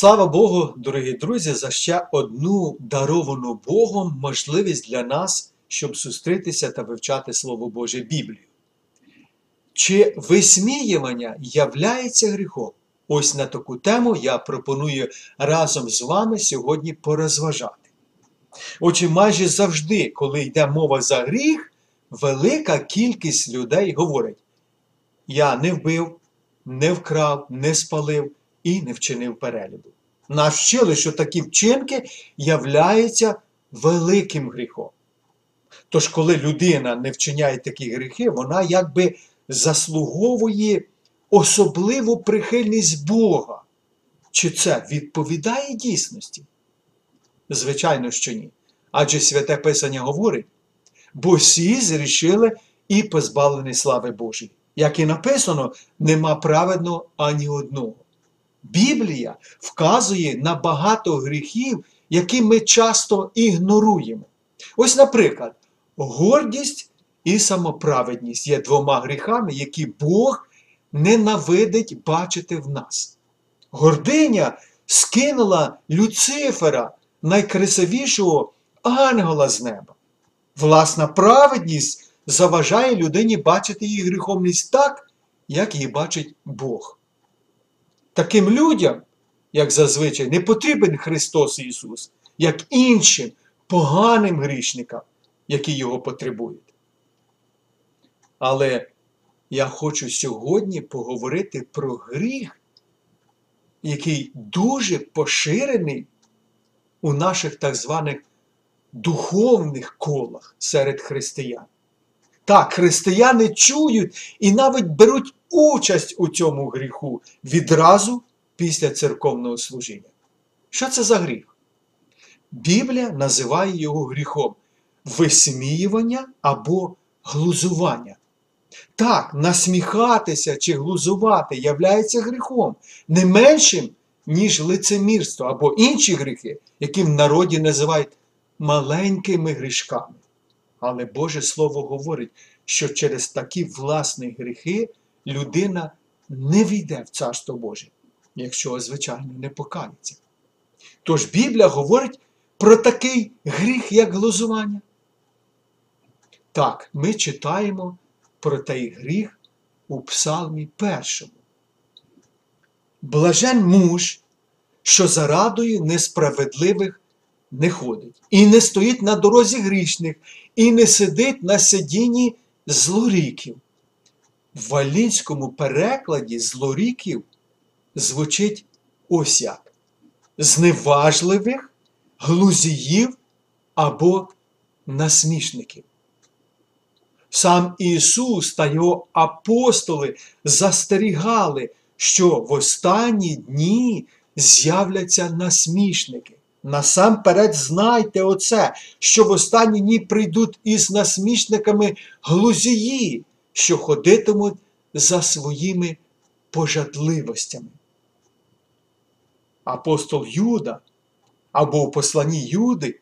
Слава Богу, дорогі друзі, за ще одну даровану Богом можливість для нас, щоб зустрітися та вивчати Слово Боже Біблію. Чи висміювання являється гріхом? Ось на таку тему я пропоную разом з вами сьогодні порозважати. Отже, майже завжди, коли йде мова за гріх, велика кількість людей говорить: Я не вбив, не вкрав, не спалив і не вчинив перелюбу. Нас вчили, що такі вчинки являються великим гріхом. Тож, коли людина не вчиняє такі гріхи, вона якби заслуговує особливу прихильність Бога. Чи це відповідає дійсності? Звичайно, що ні. Адже святе Писання говорить, бо всі зрішили і позбавлені слави Божої. Як і написано, нема праведного ані одного. Біблія вказує на багато гріхів, які ми часто ігноруємо. Ось, наприклад, гордість і самоправедність є двома гріхами, які Бог ненавидить бачити в нас. Гординя скинула Люцифера, найкрасивішого ангела з неба. Власна праведність заважає людині бачити її гріховність так, як її бачить Бог. Таким людям, як зазвичай, не потрібен Христос Ісус, як іншим поганим грішникам, які його потребують. Але я хочу сьогодні поговорити про гріх, який дуже поширений у наших так званих духовних колах серед християн. Так, християни чують і навіть беруть участь у цьому гріху відразу після церковного служіння. Що це за гріх? Біблія називає його гріхом висміювання або глузування. Так, насміхатися чи глузувати являється гріхом, не меншим, ніж лицемірство або інші гріхи, які в народі називають маленькими грішками. Але Боже Слово говорить, що через такі власні гріхи людина не війде в Царство Боже, якщо, звичайно, не покається. Тож Біблія говорить про такий гріх, як глузування. Так, ми читаємо про той гріх у Псалмі першому. Блажен муж, що за несправедливих не ходить, і не стоїть на дорозі грішних, і не сидить на сидінні злоріків. В валінському перекладі злоріків звучить ось як зневажливих, глузіїв або насмішників. Сам Ісус та Його апостоли застерігали, що в останні дні з'являться насмішники. Насамперед знайте оце, що в останні дні прийдуть із насмішниками глузії, що ходитимуть за своїми пожадливостями. Апостол Юда або у посланні Юди,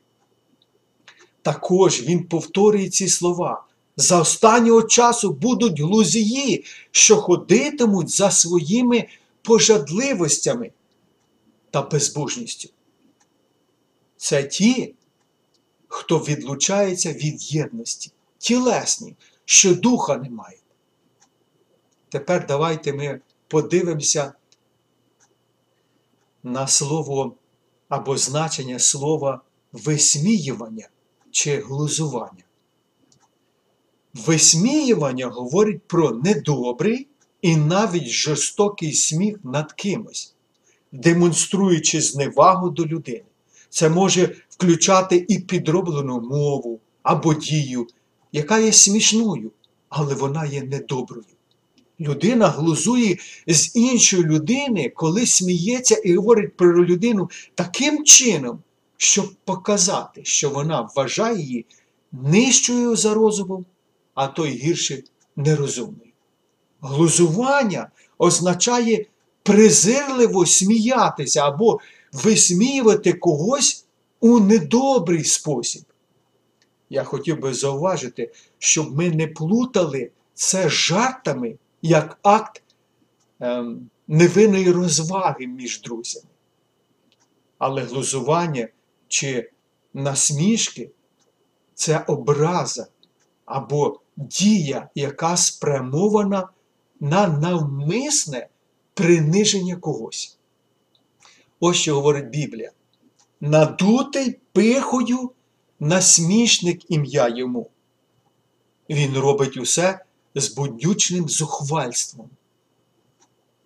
також він повторює ці слова. За останнього часу будуть глузії, що ходитимуть за своїми пожадливостями та безбожністю. Це ті, хто відлучається від єдності, тілесні, що духа не мають. Тепер давайте ми подивимося на слово або значення слова висміювання чи глузування. Висміювання говорить про недобрий і навіть жорстокий сміх над кимось, демонструючи зневагу до людини. Це може включати і підроблену мову або дію, яка є смішною, але вона є недоброю. Людина глузує з іншої людини, коли сміється і говорить про людину таким чином, щоб показати, що вона вважає її нижчою за розумом, а то й гірше нерозумною. Глузування означає презирливо сміятися або висміювати когось у недобрий спосіб. Я хотів би зауважити, щоб ми не плутали це жартами як акт ем, невинної розваги між друзями. Але глузування чи насмішки це образа або дія, яка спрямована на навмисне приниження когось. Ось що говорить Біблія. Надутий пихою насмішник ім'я йому. Він робить усе з будючним зухвальством.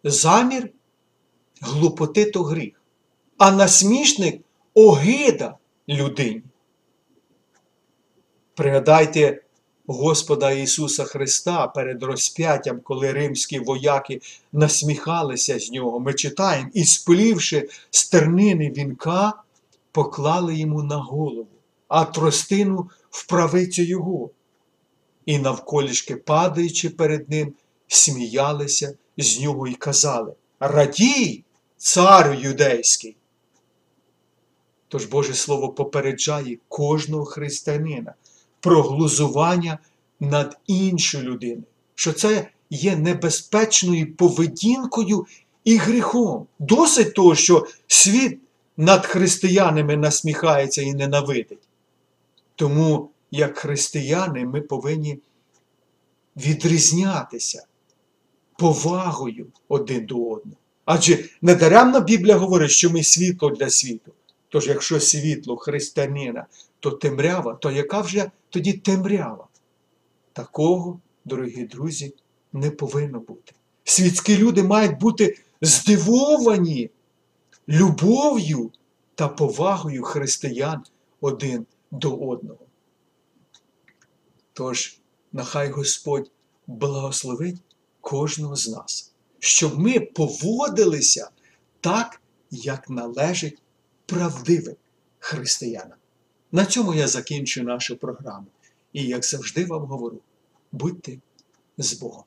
Замір глупоти то гріх, а насмішник огида людині. Пригадайте Господа Ісуса Христа перед розп'яттям, коли римські вояки насміхалися з нього. Ми читаємо, і сплівши стернини вінка, поклали йому на голову, а тростину в правицю його. І навколішки, падаючи перед ним, сміялися з нього і казали: Радій, царю юдейський! Тож Боже Слово попереджає кожного християнина про глузування над іншою людиною, що це є небезпечною поведінкою і гріхом. Досить того, що світ над християнами насміхається і ненавидить. Тому, як християни, ми повинні відрізнятися повагою один до одного. Адже недаремно Біблія говорить, що ми світло для світу. Тож, якщо світло християнина, то темрява, то яка вже тоді темрява? Такого, дорогі друзі, не повинно бути. Світські люди мають бути здивовані любов'ю та повагою християн один до одного. Тож, нехай Господь благословить кожного з нас, щоб ми поводилися так, як належить правдивим християнам. На цьому я закінчу нашу програму. І, як завжди вам говорю, будьте з Богом.